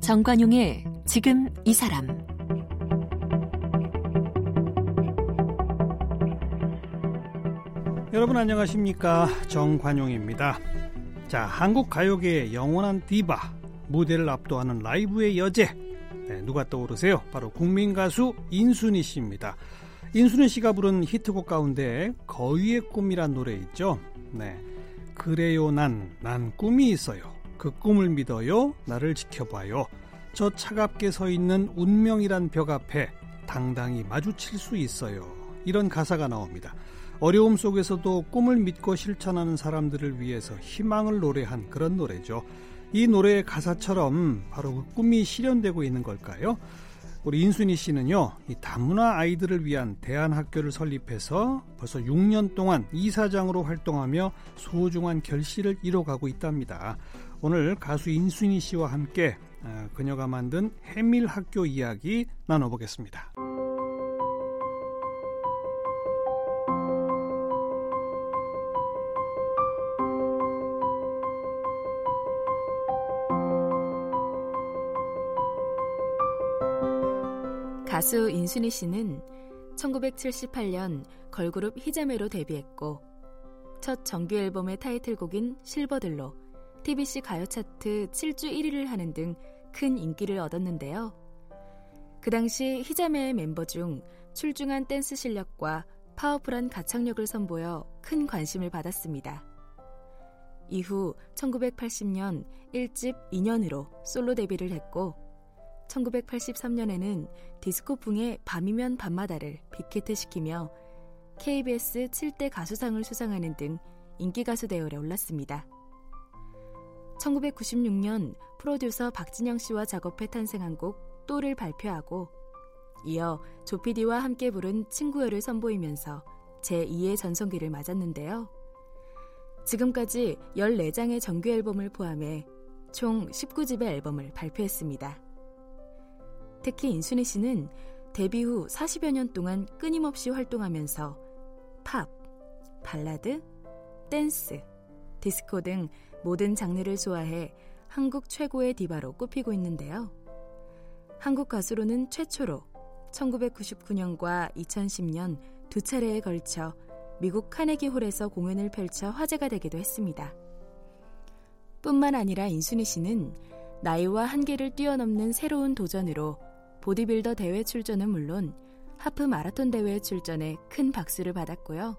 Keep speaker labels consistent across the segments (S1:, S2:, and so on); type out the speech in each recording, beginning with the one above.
S1: 정관용의 지금 이 사람
S2: 여러분 안녕하십니까 정관용입니다. 자 한국 가요계의 영원한 디바 무대를 압도하는 라이브의 여제 네, 누가 떠오르세요? 바로 국민 가수 인순이 씨입니다. 인순이 씨가 부른 히트곡 가운데 거위의 꿈이란 노래 있죠. 네, 그래요 난 난 꿈이 있어요. 그 꿈을 믿어요. 나를 지켜봐요. 저 차갑게 서 있는 운명이란 벽 앞에 당당히 마주칠 수 있어요. 이런 가사가 나옵니다. 어려움 속에서도 꿈을 믿고 실천하는 사람들을 위해서 희망을 노래한 그런 노래죠. 이 노래의 가사처럼 바로 그 꿈이 실현되고 있는 걸까요? 우리 인순이 씨는요, 이 다문화 아이들을 위한 대안학교를 설립해서 벌써 6년 동안 이사장으로 활동하며 소중한 결실을 이뤄가고 있답니다. 오늘 가수 인순이 씨와 함께 어, 그녀가 만든 해밀 학교 이야기 나눠보겠습니다.
S1: 가수 인순이 씨는 1978년 걸그룹 히자메로 데뷔했고 첫 정규 앨범의 타이틀곡인 실버들로 TBC 가요 차트 7주 1위를 하는 등 큰 인기를 얻었는데요. 그 당시 희자매의 멤버 중 출중한 댄스 실력과 파워풀한 가창력을 선보여 큰 관심을 받았습니다. 이후 1980년 1집 인연으로 솔로 데뷔를 했고 1983년에는 디스코풍의 밤이면 밤마다를 big hit시키며 KBS 7대 가수상을 수상하는 등 인기 가수 대열에 올랐습니다. 1996년 프로듀서 박진영 씨와 작업해 탄생한 곡 또를 발표하고 이어 조피디와 함께 부른 친구여를 선보이면서 제2의 전성기를 맞았는데요. 지금까지 14장의 정규 앨범을 포함해 총 19집의 앨범을 발표했습니다. 특히 인순이 씨는 데뷔 후 40여 년 동안 끊임없이 활동하면서 팝, 발라드, 댄스, 디스코 등 모든 장르를 소화해 한국 최고의 디바로 꼽히고 있는데요. 한국 가수로는 최초로 1999년과 2010년 두 차례에 걸쳐 미국 카네기 홀에서 공연을 펼쳐 화제가 되기도 했습니다. 뿐만 아니라 인순이 씨는 나이와 한계를 뛰어넘는 새로운 도전으로 보디빌더 대회 출전은 물론 하프 마라톤 대회 출전에 큰 박수를 받았고요.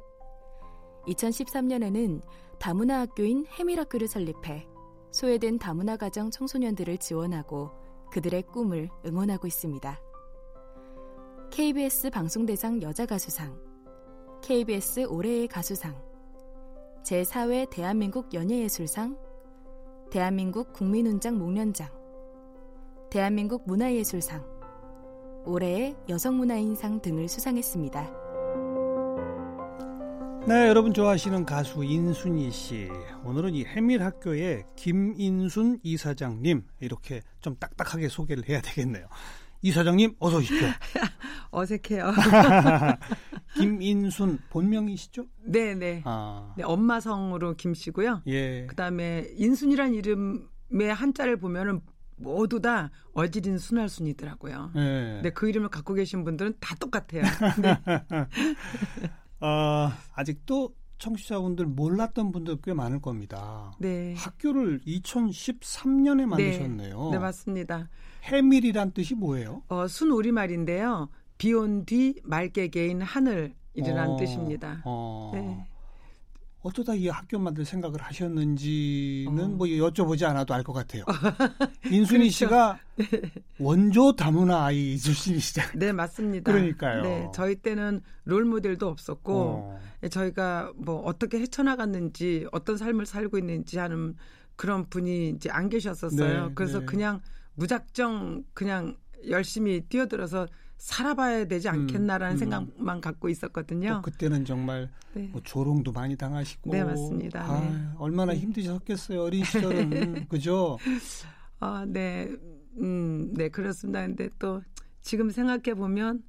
S1: 2013년에는 다문화 학교인 해밀학교를 설립해 소외된 다문화 가정 청소년들을 지원하고 그들의 꿈을 응원하고 있습니다. KBS 방송대상 여자가수상, KBS 올해의 가수상, 제4회 대한민국 연예예술상, 대한민국 국민훈장 목련장, 대한민국 문화예술상, 올해의 여성문화인상 등을 수상했습니다.
S2: 네, 여러분 좋아하시는 가수 인순이 씨. 오늘은 이 해밀학교의 김인순 이사장님 이렇게 좀 딱딱하게 소개를 해야 되겠네요. 이사장님 어서 오십시오.
S3: 어색해요.
S2: 김인순 본명이시죠?
S3: 네, 네. 아. 네, 엄마 성으로 김 씨고요. 예. 그다음에 인순이란 이름의 한자를 보면은 모두 다 어지린 순할순이더라고요. 네. 근데 그 이름을 갖고 계신 분들은 다 똑같아요. 네.
S2: 어, 아직도 청취자분들 몰랐던 분들 꽤 많을 겁니다. 네. 학교를 2013년에 만드셨네요.
S3: 네, 네 맞습니다.
S2: 해밀이란 뜻이 뭐예요?
S3: 어, 순 우리말인데요. 비온 뒤 맑게 개인 하늘이라는 어, 뜻입니다. 어. 네.
S2: 어쩌다 이 학교 만들 생각을 하셨는지는 어. 뭐 여쭤보지 않아도 알 것 같아요. 인순이 그렇죠. 씨가 네. 원조 다문화 아이 출신이시잖아요.
S3: 네, 맞습니다.
S2: 그러니까요.
S3: 네, 저희 때는 롤 모델도 없었고 어. 예, 저희가 뭐 어떻게 헤쳐나갔는지 어떤 삶을 살고 있는지 하는 그런 분이 이제 안 계셨었어요. 네, 그래서 네. 그냥 무작정 그냥 열심히 뛰어들어서 살아봐야 되지 않겠나라는 음, 음. 생각만 갖고 있었거든요.
S2: 그때는 정말 네. 뭐 조롱도 많이 당하시고.
S3: 네, 맞습니다. 아, 네.
S2: 얼마나 네. 힘드셨겠어요. 어린 시절은. 그죠?
S3: 아, 네. 음, 네, 그렇습니다. 근데 또 지금 생각해 보면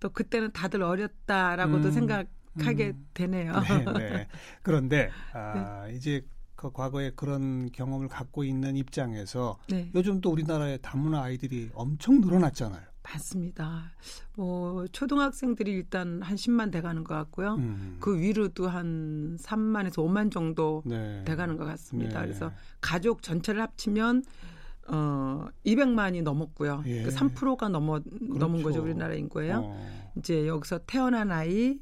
S3: 또 그때는 다들 어렸다라고도 음, 생각하게 음. 되네요.
S2: 네, 네. 그런데 아, 네. 이제 그 과거에 그런 경험을 갖고 있는 입장에서 네. 요즘 또 우리나라의 다문화 아이들이 엄청 늘어났잖아요.
S3: 맞습니다. 뭐 초등학생들이 일단 한 10만 돼가는 것 같고요. 음. 그 위로도 한 3만에서 5만 정도 네. 돼가는 것 같습니다. 네. 그래서 가족 전체를 합치면 어 200만이 넘었고요. 예. 그 3%가 넘어 그렇죠. 넘은 거죠 우리나라 인구예요. 어. 이제 여기서 태어난 아이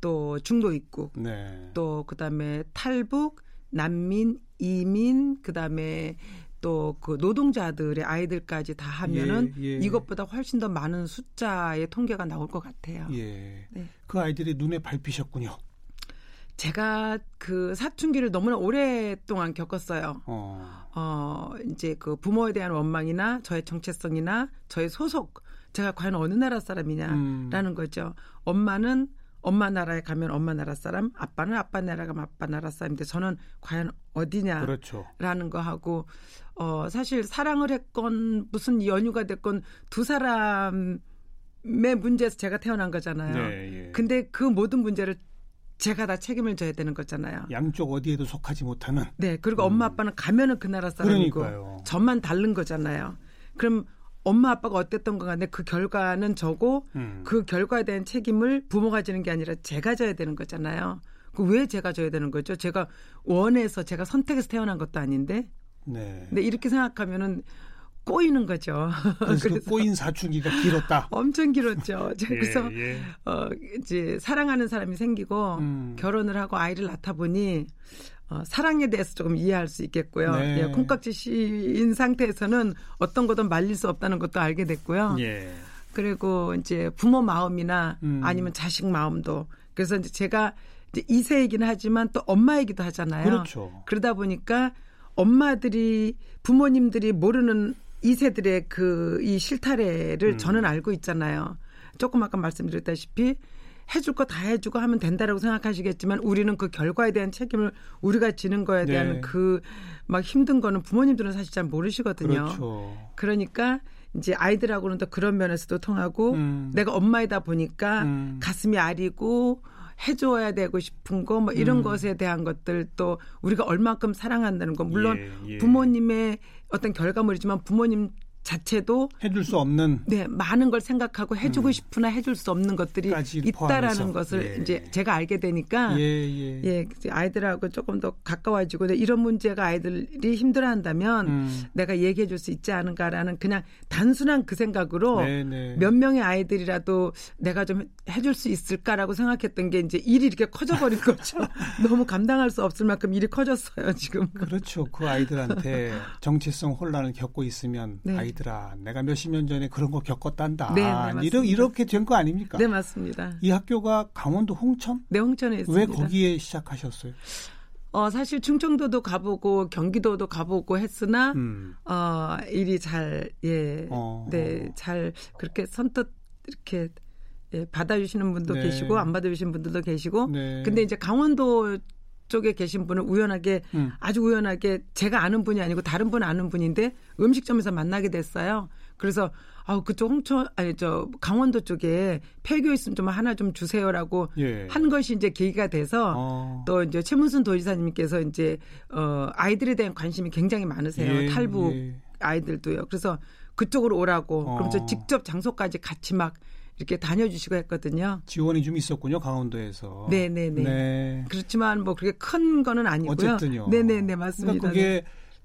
S3: 또 중도 입국 네. 또 그다음에 탈북 난민 이민 그다음에 또 그 노동자들의 아이들까지 다 하면은 예, 예. 이것보다 훨씬 더 많은 숫자의 통계가 나올 것 같아요.
S2: 예. 네. 그 아이들이 눈에 밟히셨군요.
S3: 제가 그 사춘기를 너무나 오랫동안 겪었어요. 어. 어, 이제 그 부모에 대한 원망이나 저의 정체성이나 저의 소속, 제가 과연 어느 나라 사람이냐라는 음. 거죠. 엄마는 엄마 나라에 가면 엄마 나라 사람, 아빠는 아빠 나라 가면 아빠 나라 사람인데 저는 과연 어디냐라는 그렇죠. 거 하고 어 사실 사랑을 했건 무슨 연유가 됐건 두 사람의 문제에서 제가 태어난 거잖아요. 네, 예. 근데 그 모든 문제를 제가 다 책임을 져야 되는 거잖아요.
S2: 양쪽 어디에도 속하지 못하는.
S3: 네, 그리고 음. 엄마 아빠는 가면은 그 나라 사람이고 그러니까요. 저만 다른 거잖아요. 그럼 엄마 아빠가 어땠던 거 간에 그 결과는 저고 음. 그 결과에 대한 책임을 부모가 지는 게 아니라 제가 져야 되는 거잖아요. 그왜 제가 져야 되는 거죠? 제가 원해서 제가 선택해서 태어난 것도 아닌데. 네. 근데 이렇게 생각하면은 꼬이는 거죠.
S2: 그래서, 그래서 꼬인 사춘기가 길었다.
S3: 엄청 길었죠. 그래서 예, 예. 어 이제 사랑하는 사람이 생기고 음. 결혼을 하고 아이를 낳다 보니 어, 사랑에 대해서 조금 이해할 수 있겠고요. 네. 예, 콩깍지 씨인 상태에서는 어떤 것도 말릴 수 없다는 것도 알게 됐고요. 예. 그리고 이제 부모 마음이나 음. 아니면 자식 마음도 그래서 이제 제가 이제 이세이긴 하지만 또 엄마이기도 하잖아요.
S2: 그렇죠.
S3: 그러다 보니까 엄마들이 부모님들이 모르는 2세들의 그 이 실타래를 음. 저는 알고 있잖아요. 조금 아까 말씀드렸다시피 해줄 거 다 해주고 하면 된다라고 생각하시겠지만 우리는 그 결과에 대한 책임을 우리가 지는 거에 대한 네. 그막 힘든 거는 부모님들은 사실 잘 모르시거든요. 그렇죠. 그러니까 이제 아이들하고는 또 그런 면에서도 통하고 음. 내가 엄마이다 보니까 음. 가슴이 아리고 해줘야 되고 싶은 거 뭐 이런 음. 것에 대한 것들 또 우리가 얼만큼 사랑한다는 거 물론 예, 예. 부모님의 어떤 결과물이지만 부모님 자체도
S2: 해줄 수 없는
S3: 네 많은 걸 생각하고 해주고 음. 싶으나 해줄 수 없는 것들이 있다라는 것을 예. 이제 제가 알게 되니까 예, 예. 예 아이들하고 조금 더 가까워지고 이런 문제가 아이들이 힘들어한다면 음. 내가 얘기해 줄 수 있지 않은가라는 그냥 단순한 그 생각으로 네, 네. 몇 명의 아이들이라도 내가 좀 해줄 수 있을까라고 생각했던 게 이제 일이 이렇게 커져버린 거죠. 너무 감당할 수 없을 만큼 일이 커졌어요 지금.
S2: 그렇죠. 그 아이들한테 정체성 혼란을 겪고 있으면 네. 아이 아이들아, 내가 몇십 년 전에 그런 거 겪었단다. 네, 네 이렇게, 이렇게 된 거 아닙니까?
S3: 네, 맞습니다.
S2: 이 학교가 강원도 홍천?
S3: 네, 홍천에 있습니다.
S2: 왜 거기에 시작하셨어요?
S3: 어, 사실 충청도도 가보고 경기도도 가보고 했으나 음. 어, 일이 잘 예. 어. 네, 잘 그렇게 선뜻 이렇게 예, 받아주시는 분도 네. 계시고 안 받아주시는 분들도 계시고 네. 근데 이제 강원도 쪽에 계신 분은 우연하게 음. 아주 우연하게 제가 아는 분이 아니고 다른 분 아는 분인데 음식점에서 만나게 됐어요. 그래서 아 그쪽 홍천 아니 저 강원도 쪽에 폐교 있으면 좀 하나 좀 주세요라고 예. 한 것이 이제 계기가 돼서 어. 또 이제 최문순 도지사님께서 이제 어 아이들에 대한 관심이 굉장히 많으세요. 예. 탈북 예. 아이들도요. 그래서 그쪽으로 오라고 어. 그러면서 직접 장소까지 같이 막 이렇게 다녀주시고 했거든요.
S2: 지원이 좀 있었군요, 강원도에서.
S3: 네네네. 네. 그렇지만 뭐 그렇게 큰 거는 아니고요.
S2: 어쨌든요.
S3: 네네네, 맞습니다.
S2: 그러니까 그게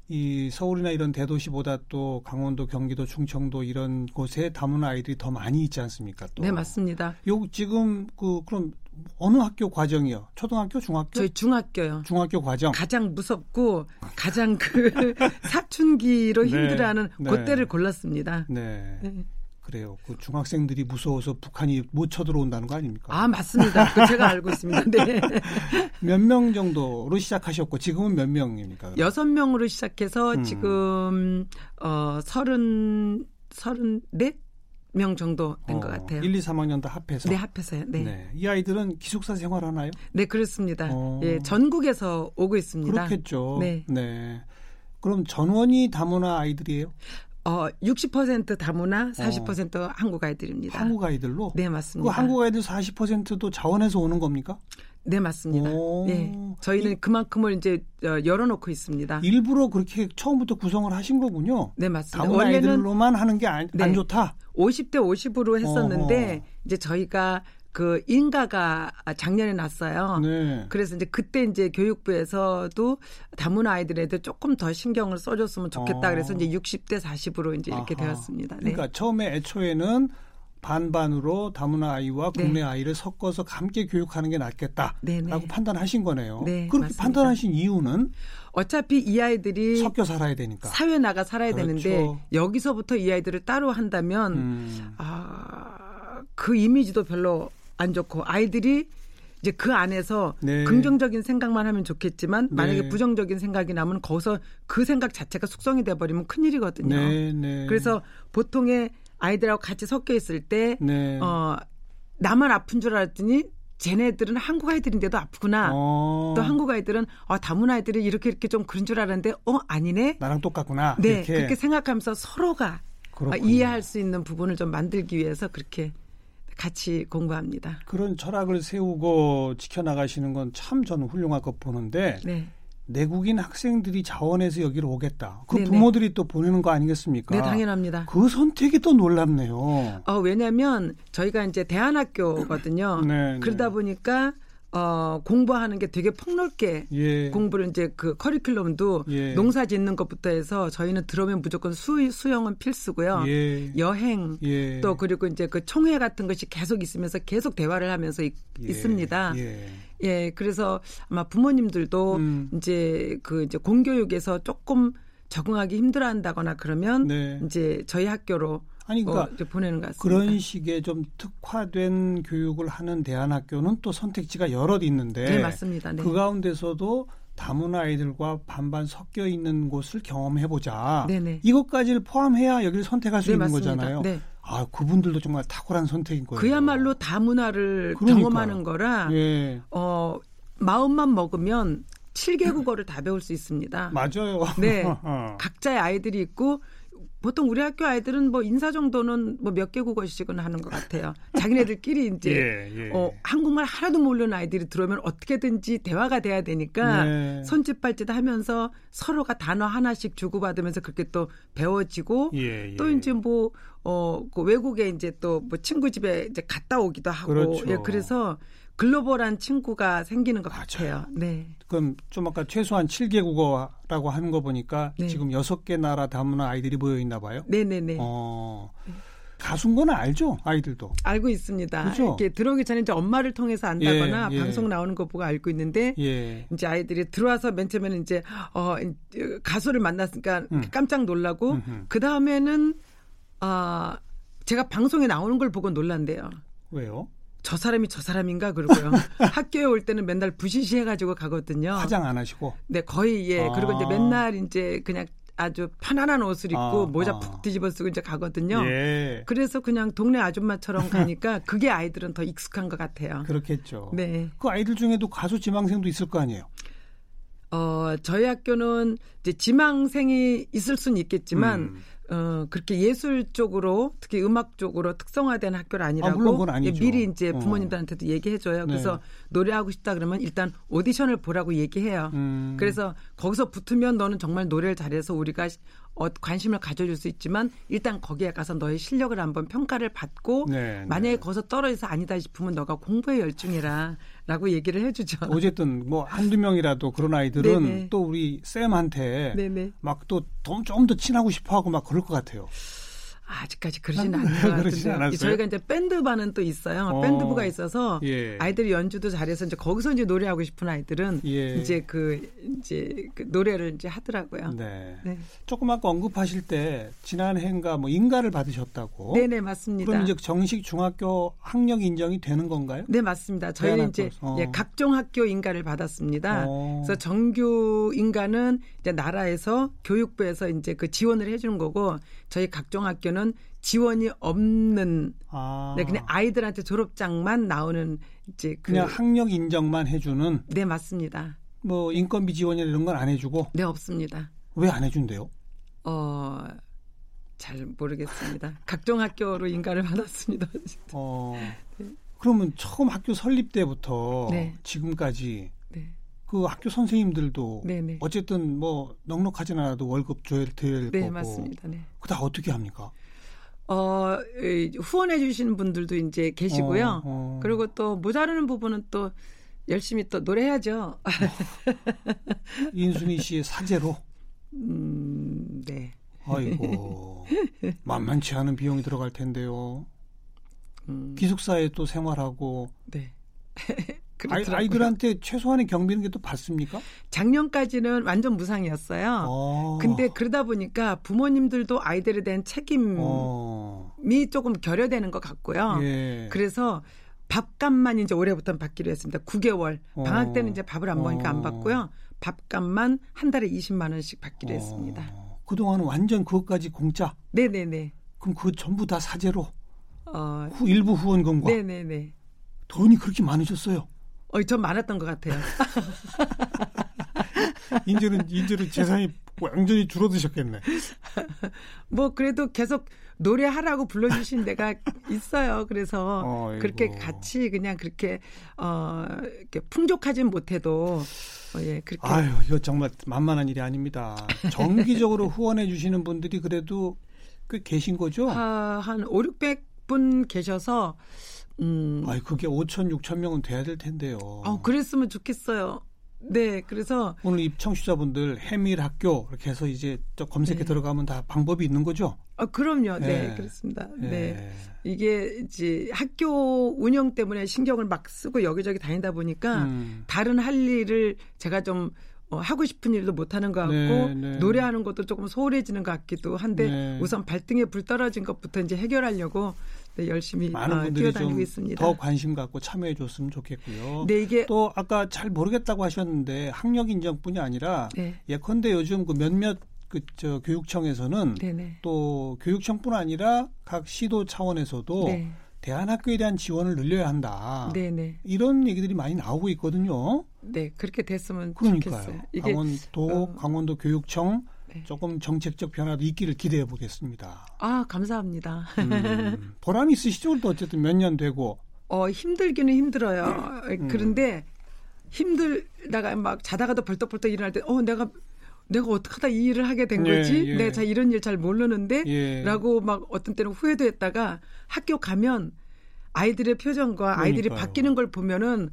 S2: 이 서울이나 이런 대도시보다 또 강원도, 경기도, 충청도 이런 곳에 다문 아이들이 더 많이 있지 않습니까? 또.
S3: 네, 맞습니다.
S2: 요 지금 그 그럼 어느 학교 과정이요? 초등학교, 중학교?
S3: 저희 중학교요.
S2: 중학교 과정.
S3: 가장 무섭고 가장 그 사춘기로 네. 힘들어하는 네. 그때를 골랐습니다.
S2: 네. 네. 그래요. 그 중학생들이 무서워서 북한이 못 쳐들어온다는 거 아닙니까?
S3: 아 맞습니다. 그 제가 알고 있습니다. 네.
S2: 몇 명 정도로 시작하셨고 지금은 몇 명입니까?
S3: 여섯 명으로 시작해서 음. 지금 어 서른 서른 넷 명 정도 된것 어, 같아요.
S2: 1, 2, 3학년 다 합해서.
S3: 네, 합해서요. 네. 네.
S2: 이 아이들은 기숙사 생활하나요?
S3: 네, 그렇습니다. 어. 예, 전국에서 오고 있습니다.
S2: 그렇겠죠. 네. 네. 그럼 전원이 다문화 아이들이에요?
S3: 어, 60% 다문화, 40% 어. 한국 아이들입니다.
S2: 한국 아이들로?
S3: 네, 맞습니다.
S2: 그 한국 아이들 40%도 자원에서 오는 겁니까?
S3: 네, 맞습니다. 네. 저희는 이, 그만큼을 이제 어, 열어놓고 있습니다.
S2: 일부러 그렇게 처음부터 구성을 하신 거군요.
S3: 네, 맞습니다.
S2: 다문화 아이들로만 하는 게 안, 네. 안 좋다?
S3: 50대 50으로 했었는데, 어허. 이제 저희가 그 인가가 작년에 났어요. 네. 그래서 이제 그때 이제 교육부에서도 다문화 아이들에도 조금 더 신경을 써줬으면 좋겠다. 어. 그래서 이제 60대 40으로 이제 이렇게 아하. 되었습니다.
S2: 네. 그러니까 처음에 애초에는 반반으로 다문화 아이와 네. 국내 네. 아이를 섞어서 함께 교육하는 게 낫겠다라고 네네. 판단하신 거네요. 네, 그렇게 맞습니다. 판단하신 이유는
S3: 어차피 이 아이들이
S2: 섞여 살아야 되니까
S3: 사회 나가 살아야 그렇죠. 되는데 여기서부터 이 아이들을 따로 한다면 음. 아, 그 이미지도 별로 안 좋고 아이들이 이제 그 안에서 네. 긍정적인 생각만 하면 좋겠지만 만약에 네. 부정적인 생각이 나면 거기서 그 생각 자체가 숙성이 돼 버리면 큰일이거든요. 네, 네. 그래서 보통의 아이들하고 같이 섞여 있을 때 네. 어, 나만 아픈 줄 알았더니 쟤네들은 한국 아이들인데도 아프구나. 어. 또 한국 아이들은 어, 다문 아이들이 이렇게 이렇게 좀 그런 줄 알았는데 어 아니네.
S2: 나랑 똑같구나.
S3: 네, 이렇게. 그렇게 생각하면서 서로가 그 이해할 수 있는 부분을 좀 만들기 위해서 그렇게 같이 공부합니다.
S2: 그런 철학을 세우고 지켜나가시는 건 참 저는 훌륭할 것 보는데 네. 내국인 학생들이 자원해서 여기로 오겠다. 그 네네. 부모들이 또 보내는 거 아니겠습니까?
S3: 네, 당연합니다.
S2: 그 선택이 또 놀랍네요.
S3: 어, 왜냐하면 저희가 이제 대안학교거든요. 네, 네. 그러다 보니까 어, 공부하는 게 되게 폭넓게 예. 공부를 이제 그 커리큘럼도 예. 농사 짓는 것부터 해서 저희는 들어오면 무조건 수, 수영은 필수고요. 예. 여행 예. 또 그리고 이제 그 총회 같은 것이 계속 있으면서 계속 대화를 하면서 있, 예. 습니다 예. 예. 그래서 아마 부모님들도 음. 이제 그 이제 공교육에서 조금 적응하기 힘들어 한다거나 그러면 네. 이제 저희 학교로 아니 그러니까 어, 보내는 것 같습니다.
S2: 그런 식의 좀 특화된 교육을 하는 대안학교는 또 선택지가 여럿 있는데
S3: 네, 맞습니다. 네.
S2: 그 가운데서도 다문화 아이들과 반반 섞여 있는 곳을 경험해 보자. 이것까지를 포함해야 여기를 선택할 수 네, 있는 맞습니다. 거잖아요. 네. 아, 그분들도 정말 탁월한 선택인 거예요.
S3: 그야말로 다문화를 그러니까. 경험하는 거라 예. 어, 마음만 먹으면 7개 국어를 다 배울 수 있습니다.
S2: 맞아요.
S3: 네. 각자의 아이들이 있고 보통 우리 학교 아이들은 뭐 인사 정도는 뭐 몇 개 국어씩은 하는 것 같아요. 자기네들끼리 이제 예, 예. 어, 한국말 하나도 모르는 아이들이 들어오면 어떻게든지 대화가 돼야 되니까 네. 손짓발짓 하면서 서로가 단어 하나씩 주고받으면서 그렇게 또 배워지고 예, 예. 또 이제 뭐 어, 그 외국에 이제 또 뭐 친구 집에 이제 갔다 오기도 하고 그렇죠. 예, 그래서 글로벌한 친구가 생기는 것 맞아요. 같아요. 네.
S2: 그럼 좀 아까 최소한 7개 국어라고 하는 거 보니까 네. 지금 6개 나라 다문화 아이들이 모여 있나 봐요.
S3: 네, 네, 네. 어.
S2: 가수인 건 알죠, 아이들도.
S3: 알고 있습니다. 그렇죠? 이렇게 들어오기 전에 이제 엄마를 통해서 안다거나 예, 예. 방송 나오는 거 보고 알고 있는데 예. 이제 아이들이 들어와서 맨 처음에는 이제 어 가수를 만났으니까 음. 깜짝 놀라고 그 다음에는 아 어, 제가 방송에 나오는 걸 보고 놀란대요.
S2: 왜요?
S3: 저 사람이 저 사람인가 그러고요. 학교에 올 때는 맨날 부시시해가지고 가거든요.
S2: 화장 안 하시고?
S3: 네, 거의 예. 아. 그리고 이제 맨날 이제 그냥 아주 편안한 옷을 입고 아, 모자 아. 푹 뒤집어 쓰고 이제 가거든요. 예. 그래서 그냥 동네 아줌마처럼 가니까 그게 아이들은 더 익숙한 것 같아요.
S2: 그렇겠죠. 네. 그 아이들 중에도 가수 지망생도 있을 거 아니에요?
S3: 어, 저희 학교는 이제 지망생이 있을 수는 있겠지만 음. 어, 그렇게 예술 쪽으로 특히 음악 쪽으로 특성화된 학교는 아니라고
S2: 아,
S3: 예, 미리 이제 어. 부모님들한테도 어. 얘기해줘요. 그래서 네. 노래하고 싶다 그러면 일단 오디션을 보라고 얘기해요. 음. 그래서 거기서 붙으면 너는 정말 노래를 잘해서 우리가 어, 관심을 가져줄 수 있지만 일단 거기에 가서 너의 실력을 한번 평가를 받고 네, 만약에 네. 거기서 떨어져서 아니다 싶으면 너가 공부에 열중해라 라고 얘기를 해주죠.
S2: 어쨌든 뭐 한두 명이라도 그런 아이들은 네네. 또 우리 쌤한테 막 또 좀더 친하고 싶어 하고 막 그럴 것 같아요.
S3: 아직까지 그러지는 않은 것 같은데 않았어요? 저희가 이제 밴드반은 또 있어요. 어. 밴드부가 있어서 예. 아이들이 연주도 잘해서 이제 거기서 이제 노래하고 싶은 아이들은 예. 이제 그 이제 그 노래를 이제 하더라고요. 네.
S2: 네. 조금 아까 언급하실 때 지난 해인가 뭐 인가를 받으셨다고.
S3: 네네 맞습니다.
S2: 그럼 이제 정식 중학교 학력 인정이 되는 건가요?
S3: 네 맞습니다. 저희는 이제 어. 예, 각종 학교 인가를 받았습니다. 어. 그래서 정규 인가는 이제 나라에서 교육부에서 이제 그 지원을 해주는 거고 저희 각종 학교는 지원이 없는 아. 네, 그냥 아이들한테 졸업장만 나오는 이제
S2: 그 그냥 학력 인정만 해주는
S3: 네 맞습니다.
S2: 뭐 인건비 지원이나 이런 건 안 해주고
S3: 네 없습니다.
S2: 왜 안 해준대요?
S3: 어 잘 모르겠습니다. 각종 학교로 인가를 받았습니다.
S2: 어, 네. 그러면 처음 학교 설립 때부터
S3: 네.
S2: 지금까지
S3: 네.
S2: 그 학교 선생님들도
S3: 네네.
S2: 어쨌든 뭐 넉넉하진 않아도 월급 줘야 될
S3: 네,
S2: 거고.
S3: 맞습니다. 네.
S2: 그다 어떻게 합니까?
S3: 어, 후원해 주시는 분들도 이제 계시고요.
S2: 어, 어.
S3: 그리고 또 모자르는 부분은 또 열심히 또 노래해야죠.
S2: 인순이 씨의 사제로.
S3: 음, 네.
S2: 아이고 만만치 않은 비용이 들어갈 텐데요.
S3: 음,
S2: 기숙사에 또 생활하고
S3: 네.
S2: 아이, 아이들한테 최소한의 경비는 게 또 받습니까?
S3: 작년까지는 완전 무상이었어요.
S2: 어.
S3: 근데 그러다 보니까 부모님들도 아이들에 대한 책임이
S2: 어.
S3: 조금 결여되는 것 같고요.
S2: 예.
S3: 그래서 밥값만 이제 올해부터 받기로 했습니다. 9개월.
S2: 어.
S3: 방학 때는 이제 밥을 안 먹으니까
S2: 어.
S3: 안 받고요. 밥값만 한 달에 20만 원씩 받기로 했습니다.
S2: 어. 그동안은 완전 그것까지 공짜.
S3: 네네네.
S2: 그럼 그거 전부 다 사제로
S3: 어,
S2: 후 일부 후원금과
S3: 네네네.
S2: 돈이 그렇게 많으셨어요.
S3: 어, 전 많았던 것 같아요.
S2: 인제는 인제는 재산이 완전히 줄어드셨겠네.
S3: 뭐 그래도 계속 노래하라고 불러주신 데가 있어요. 그래서
S2: 어이구.
S3: 그렇게 같이 그냥 그렇게 어 이렇게 풍족하진 못해도 어, 예 그렇게
S2: 아유, 이거 정말 만만한 일이 아닙니다. 정기적으로 후원해 주시는 분들이 그래도 꽤 계신 거죠?
S3: 아, 한 5, 600분 계셔서 음
S2: 아이, 그게 5천, 6천 명은 돼야 될 텐데요.
S3: 어, 그랬으면 좋겠어요. 네, 그래서
S2: 오늘 이 청취자분들 해밀 학교 이렇게 해서 이제 저 검색에
S3: 네.
S2: 들어가면 다 방법이 있는 거죠?
S3: 어, 그럼요. 네,
S2: 네.
S3: 그렇습니다.
S2: 예.
S3: 네. 이게 이제 학교 운영 때문에 신경을 막 쓰고 여기저기 다니다 보니까
S2: 음.
S3: 다른 할 일을 제가 좀 어, 하고 싶은 일도 못 하는 것 같고
S2: 네, 네.
S3: 노래하는 것도 조금 소홀해지는 것 같기도 한데
S2: 네.
S3: 우선 발등에 불 떨어진 것부터 이제 해결하려고 네, 열심히
S2: 많은
S3: 어,
S2: 분들이
S3: 뛰어다니고
S2: 좀
S3: 있습니다.
S2: 더 관심 갖고 참여해 줬으면 좋겠고요.
S3: 네, 이게
S2: 또 아까 잘 모르겠다고 하셨는데 학력 인정뿐이 아니라
S3: 네,
S2: 예컨대 요즘 그 몇몇 그저 교육청에서는
S3: 네, 네.
S2: 또 교육청뿐 아니라 각 시도 차원에서도
S3: 네,
S2: 대안학교에 대한 지원을 늘려야 한다.
S3: 네, 네,
S2: 이런 얘기들이 많이 나오고 있거든요.
S3: 네, 그렇게 됐으면
S2: 그러니까요.
S3: 좋겠어요. 이게
S2: 강원도
S3: 어,
S2: 강원도 교육청
S3: 네.
S2: 조금 정책적 변화도 있기를 기대해 보겠습니다.
S3: 아 감사합니다.
S2: 음, 보람 있으시죠? 또 어쨌든 몇 년 되고.
S3: 어 힘들기는 힘들어요.
S2: 음.
S3: 그런데 힘들다가 막 자다가도 벌떡벌떡 일어날 때, 어 내가 내가 어떻게 하다 이 일을 하게 된
S2: 예,
S3: 거지?
S2: 예.
S3: 내가 자 이런 일 잘 모르는데
S2: 예.
S3: 라고 막 어떤 때는 후회도 했다가 학교 가면 아이들의 표정과 아이들이
S2: 그러니까요.
S3: 바뀌는 걸 보면은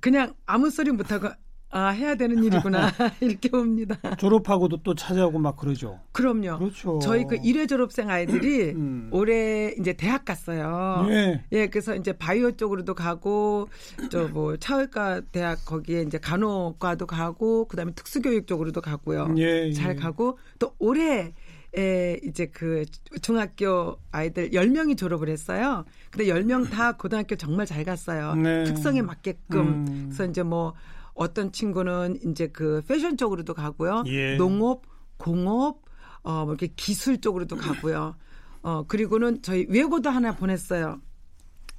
S3: 그냥 아무 소리 못하고 아 해야 되는 일이구나 이렇게 봅니다.
S2: 졸업하고도 또 찾아오고 막 그러죠.
S3: 그럼요.
S2: 그렇죠.
S3: 저희 그 1회 졸업생 아이들이
S2: 음.
S3: 올해 이제 대학 갔어요.
S2: 예.
S3: 예, 그래서 이제 바이오 쪽으로도 가고 저 뭐 차의과 대학 거기에 이제 간호과도 가고 그다음에 특수교육 쪽으로도 가고요.
S2: 예,
S3: 잘
S2: 예.
S3: 가고 또 올해 에 이제 그 중학교 아이들 10명이 졸업을 했어요. 근데 10명 다 고등학교 정말 잘 갔어요.
S2: 네.
S3: 특성에 맞게끔.
S2: 음.
S3: 그래서 이제 뭐 어떤 친구는 이제 그 패션 쪽으로도 가고요.
S2: 예.
S3: 농업, 공업, 어, 뭐 이렇게 기술 쪽으로도 가고요. 어, 그리고는 저희 외고도 하나 보냈어요.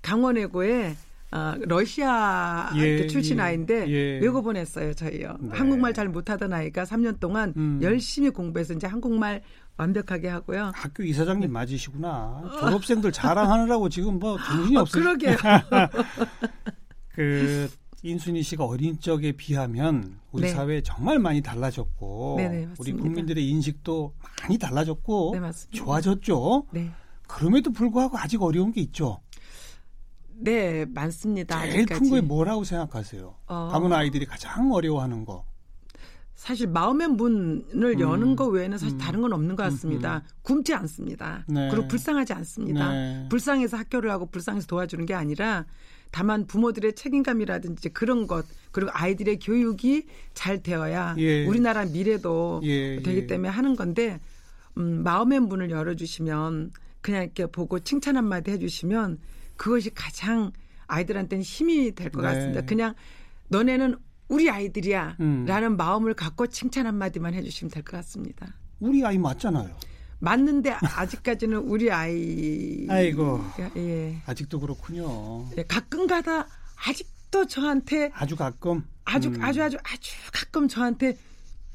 S3: 강원외고에 어, 러시아
S2: 예,
S3: 그 출신
S2: 예,
S3: 아이인데
S2: 예.
S3: 외고 보냈어요, 저희요.
S2: 네.
S3: 한국말 잘 못하던 아이가 3년 동안
S2: 음.
S3: 열심히 공부해서 이제 한국말 완벽하게 하고요.
S2: 학교 이사장님 맞으시구나. 졸업생들 자랑하느라고 지금 뭐 정신이
S3: 어,
S2: 없어요.
S3: 그러게요.
S2: 그 인순이 씨가 어린 적에 비하면 우리
S3: 네.
S2: 사회 정말 많이 달라졌고
S3: 네네,
S2: 우리
S3: 맞습니다.
S2: 국민들의 인식도 많이 달라졌고
S3: 네, 맞습니다.
S2: 좋아졌죠.
S3: 네.
S2: 그럼에도 불구하고 아직 어려운 게 있죠.
S3: 네, 많습니다.
S2: 제일 큰
S3: 아직까지.
S2: 거에 뭐라고 생각하세요?
S3: 어.
S2: 가문 아이들이 가장 어려워하는 거.
S3: 사실 마음의 문을
S2: 음.
S3: 여는 거 외에는 사실
S2: 음.
S3: 다른 건 없는 것 같습니다. 굶지 않습니다.
S2: 네.
S3: 그리고 불쌍하지 않습니다.
S2: 네.
S3: 불쌍해서 학교를 하고 불쌍해서 도와주는 게 아니라 다만 부모들의 책임감이라든지 그런 것 그리고 아이들의 교육이 잘 되어야
S2: 예.
S3: 우리나라 미래도
S2: 예,
S3: 되기
S2: 예.
S3: 때문에 하는 건데 음, 마음의 문을 열어주시면 그냥 이렇게 보고 칭찬 한마디 해주시면 그것이 가장 아이들한테는 힘이 될것
S2: 네.
S3: 같습니다. 그냥 너네는 우리 아이들이야
S2: 음.
S3: 라는 마음을 갖고 칭찬 한마디만 해주시면 될 것 같습니다.
S2: 우리 아이 맞잖아요.
S3: 맞는데 아직까지는 우리 아이
S2: 아이고.
S3: 예.
S2: 아직도 그렇군요.
S3: 예, 가끔 가다 아직도 저한테
S2: 아주 가끔.
S3: 아주
S2: 음.
S3: 아주 아주 아주 가끔 저한테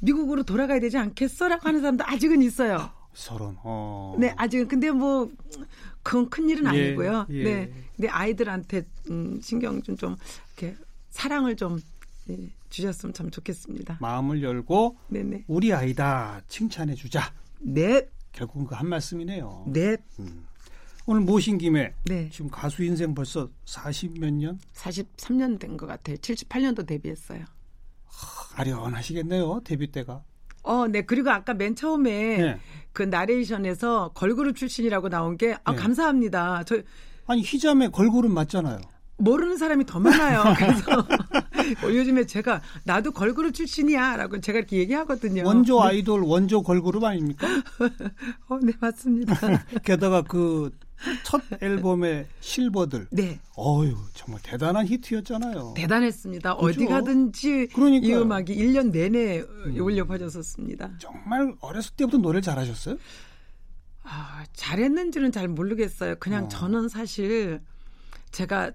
S3: 미국으로 돌아가야 되지 않겠어라고 하는 사람도 아직은 있어요.
S2: 서른. 어.
S3: 네, 아직은 근데 뭐 그건 큰 일은 예, 아니고요. 예. 네, 근데 아이들한테 음, 신경 좀 좀 이렇게 사랑을 좀 예, 주셨으면 참 좋겠습니다.
S2: 마음을 열고 네네. 우리 아이다 칭찬해 주자.
S3: 네.
S2: 결국은 그 한 말씀이네요.
S3: 네. 음.
S2: 오늘 모신 김에 네. 지금 가수 인생 벌써 40 몇 년?
S3: 43년 된 것 같아요. 78년도 데뷔했어요.
S2: 하, 아련하시겠네요. 데뷔 때가.
S3: 어, 네. 그리고 아까 맨 처음에 네. 그 나레이션에서 걸그룹 출신이라고 나온 게 아, 네. 감사합니다. 저
S2: 아니 희자매 걸그룹 맞잖아요.
S3: 모르는 사람이 더 많아요. 그래서 어, 요즘에 제가 나도 걸그룹 출신이야라고 제가 이렇게 얘기하거든요.
S2: 원조 네. 아이돌 원조 걸그룹 아닙니까?
S3: 어, 네 맞습니다.
S2: 게다가 그 첫 앨범의 실버들. 네. 어유 정말 대단한 히트였잖아요.
S3: 대단했습니다. 그렇죠? 어디 가든지 그러니까요. 이 음악이 1년 내내 음. 울려 퍼졌었습니다.
S2: 정말 어렸을 때부터 노래를 잘하셨어요?
S3: 아, 잘했는지는 잘 모르겠어요. 그냥 어. 저는 사실 제가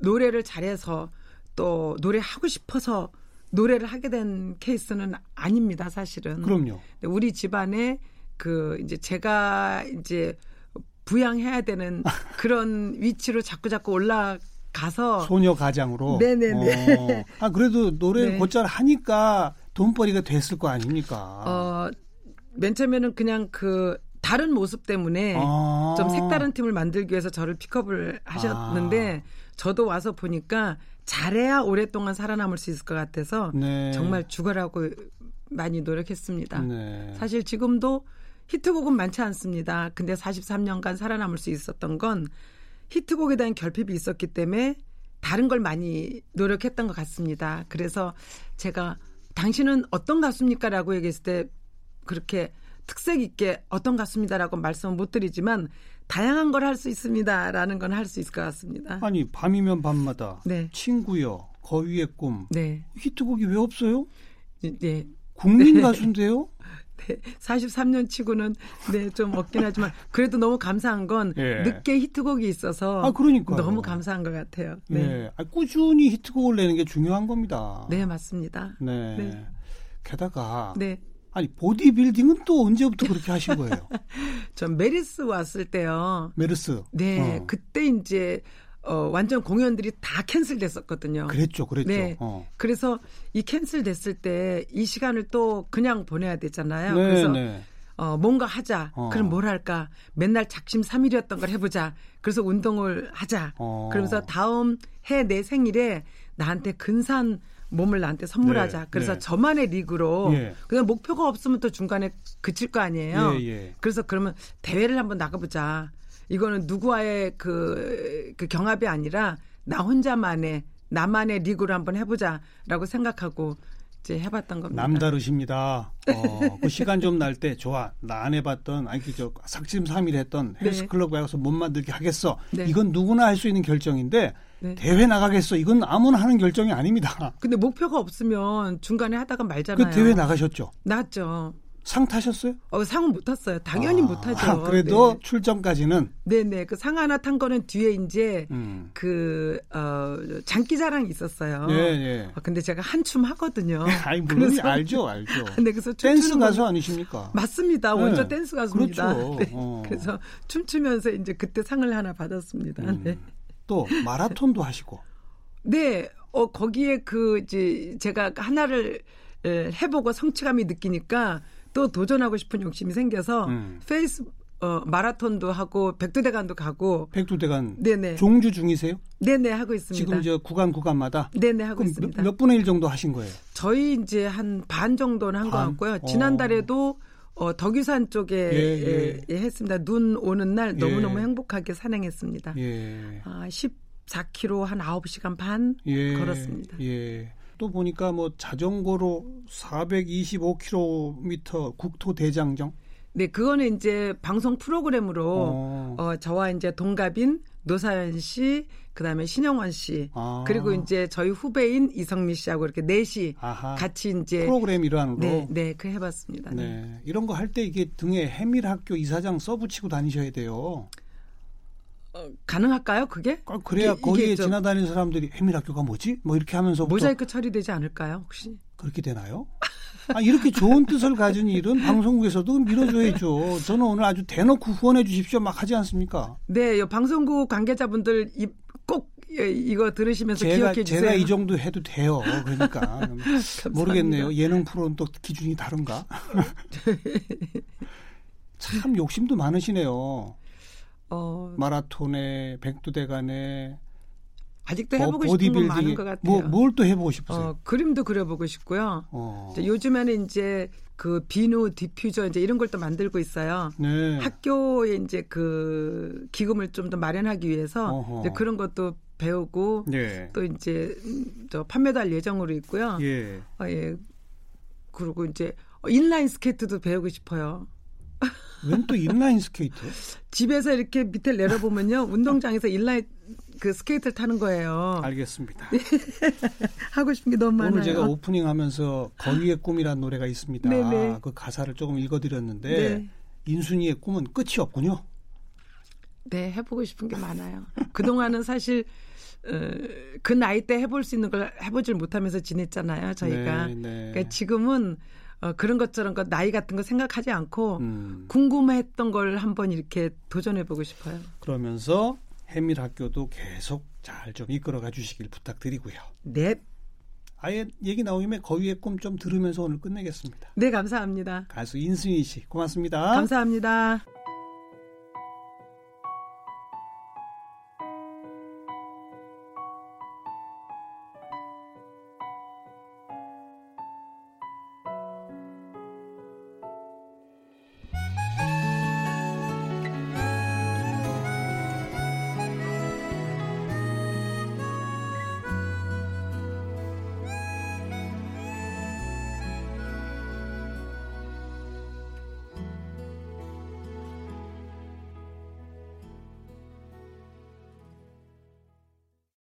S3: 노래를 잘해서 또 노래하고 싶어서 노래를 하게 된 케이스는 아닙니다, 사실은.
S2: 그럼요.
S3: 우리 집안에 그 이제 제가 이제 부양해야 되는 그런 위치로 자꾸 자꾸 올라 가서
S2: 소녀 가장으로.
S3: 네네네.
S2: 어. 아 그래도 노래를 네. 곧잘 하니까 돈벌이가 됐을 거 아닙니까?
S3: 어, 맨 처음에는 그냥 그 다른 모습 때문에 아. 좀 색다른 팀을 만들기 위해서 저를 픽업을 하셨는데 아. 저도 와서 보니까 잘해야 오랫동안 살아남을 수 있을 것 같아서 네. 정말 죽어라고 많이 노력했습니다. 네. 사실 지금도 히트곡은 많지 않습니다. 근데 43년간 살아남을 수 있었던 건 히트곡에 대한 결핍이 있었기 때문에 다른 걸 많이 노력했던 것 같습니다. 그래서 제가 당신은 어떤 가수입니까? 라고 얘기했을 때 그렇게 특색 있게 어떤 가수입니다라고 말씀은 못 드리지만 다양한 걸 할 수 있습니다라는 건 할 수 있을 것 같습니다.
S2: 아니 밤이면 밤마다 네. 친구요 거위의 꿈 네. 히트곡이 왜 없어요? 네. 국민 네. 가수인데요?
S3: 네. 43년 치고는 네, 좀 없긴 하지만 그래도 너무 감사한 건 예. 늦게 히트곡이 있어서 아, 그러니까 너무 감사한 것 같아요. 네. 네.
S2: 아, 꾸준히 히트곡을 내는 게 중요한 겁니다.
S3: 네, 맞습니다.
S2: 네. 네. 게다가 네. 아니 보디빌딩은 또 언제부터 그렇게 하신 거예요?
S3: 전 메르스 왔을 때요.
S2: 메르스.
S3: 네, 어. 그때 이제 어, 완전 공연들이 다 캔슬됐었거든요.
S2: 그랬죠, 그랬죠.
S3: 네.
S2: 어.
S3: 그래서 이 캔슬됐을 때 이 시간을 또 그냥 보내야 되잖아요. 네, 그래서 네. 어, 뭔가 하자. 어. 그럼 뭘 할까? 맨날 작심 삼일이었던 걸 해보자. 그래서 운동을 하자. 어. 그러면서 다음 해 내 생일에 나한테 근산 몸을 나한테 선물하자. 네, 그래서 네. 저만의 리그로 예. 그냥 목표가 없으면 또 중간에 그칠 거 아니에요. 예, 예. 그래서 그러면 대회를 한번 나가보자. 이거는 누구와의 그, 그 경합이 아니라 나 혼자만의 나만의 리그로 한번 해보자라고 생각하고 이제 해봤던 겁니다.
S2: 남다르십니다. 어, 그 시간 좀 날 때 좋아. 나 안 해봤던 아니 저 삭심삼일 했던 네. 헬스클럽 가서 몸 만들기 하겠어. 네. 이건 누구나 할 수 있는 결정인데 네. 대회 나가겠어. 이건 아무나 하는 결정이 아닙니다.
S3: 근데 목표가 없으면 중간에 하다가 말잖아요.
S2: 그 대회 나가셨죠?
S3: 나갔죠.
S2: 상 타셨어요?
S3: 어, 상은 못 탔어요. 당연히 아, 못 타죠.
S2: 그래도 네. 출전까지는
S3: 네네. 그 상 하나 탄 거는 뒤에 이제 음. 그 어, 장기자랑이 있었어요. 예, 예. 아, 근데 제가 한춤 하거든요.
S2: 아니 물론 그래서, 알죠, 알죠. 네, 그래서 댄스 가수 아니십니까?
S3: 맞습니다. 네. 원조 댄스 가수입니다. 그렇죠. 네. 어. 그래서 춤추면서 이제 그때 상을 하나 받았습니다. 음. 네.
S2: 또 마라톤도 하시고.
S3: 네. 어 거기에 그 이제 제가 하나를 해보고 성취감이 느끼니까 또 도전하고 싶은 욕심이 생겨서 음. 페이스 어, 마라톤도 하고 백두대간도 가고
S2: 백두대간 네네 종주 중이세요?
S3: 네네 하고 있습니다.
S2: 지금 저 구간 구간마다
S3: 네네 하고 있습니다.
S2: 몇, 몇, 분의 1 정도 하신 거예요?
S3: 저희 이제 한 반 정도는 한 것 같고요. 어. 지난달에도 어, 덕유산 쪽에 예, 예. 예, 했습니다. 눈 오는 날 너무너무 예. 행복하게 산행했습니다. 예. 아, 14km 한 9시간 반 예. 걸었습니다.
S2: 예. 또 보니까 뭐 자전거로 425km 국토 대장정.
S3: 네, 그거는 이제 방송 프로그램으로 어, 어 저와 이제 동갑인 노사연 씨, 그다음에 신영원 씨, 아. 그리고 이제 저희 후배인 이성미 씨하고 이렇게 넷이 아하. 같이 이제
S2: 프로그램 일환으로
S3: 네, 네, 그 해봤습니다. 네, 네.
S2: 이런 거 할 때 이게 등에 해밀 학교 이사장 써붙이고 다니셔야 돼요.
S3: 어, 가능할까요? 그게?
S2: 아, 그래야 이게, 거기에 이게 지나다니는 사람들이 해밀 학교가 뭐지? 뭐 이렇게 하면서
S3: 모자이크 처리되지 않을까요? 혹시?
S2: 그렇게 되나요? 아, 이렇게 좋은 뜻을 가진 일은 방송국에서도 밀어줘야죠. 저는 오늘 아주 대놓고 후원해 주십시오 막 하지 않습니까?
S3: 네, 방송국 관계자분들 꼭 이거 들으시면서 제가, 기억해 주세요.
S2: 제가 이 정도 해도 돼요. 그러니까 모르겠네요. 예능 프로는 또 기준이 다른가? 참 욕심도 많으시네요. 어... 마라톤에 백두대간에
S3: 아직도 해보고 뭐, 싶은 건 많은 것 같아요. 뭐,
S2: 뭘 또 해보고 싶으세요?
S3: 어, 그림도 그려보고 싶고요. 어. 요즘에는 이제 그 비누 디퓨저 이제 이런 걸 또 만들고 있어요. 네. 학교에 이제 그 기금을 좀 더 마련하기 위해서 그런 것도 배우고 네. 또 이제 저 판매도 예정으로 있고요. 예. 어, 예. 그리고 이제 인라인 스케이트도 배우고 싶어요.
S2: 웬 또 인라인 스케이트?
S3: 집에서 이렇게 밑에 내려보면요. 운동장에서 인라인 그 스케이트를 타는 거예요.
S2: 알겠습니다.
S3: 하고 싶은 게 너무 많아요.
S2: 오늘 제가 오프닝 하면서 거위의 꿈이라는 노래가 있습니다. 네네. 그 가사를 조금 읽어드렸는데 네. 인순이의 꿈은 끝이 없군요.
S3: 네, 해보고 싶은 게 많아요. 그동안은 사실 어, 그 나이 때 해볼 수 있는 걸 해보질 못하면서 지냈잖아요, 저희가. 네, 네. 그러니까 지금은 어, 그런 것처럼 그 나이 같은 거 생각하지 않고 음. 궁금했던 걸 한번 이렇게 도전해 보고 싶어요.
S2: 그러면서 해밀 학교도 계속 잘 좀 이끌어가 주시길 부탁드리고요.
S3: 네.
S2: 아예 얘기 나오면 거위의 꿈 좀 들으면서 오늘 끝내겠습니다.
S3: 네, 감사합니다.
S2: 가수 인순이 씨, 고맙습니다.
S3: 감사합니다.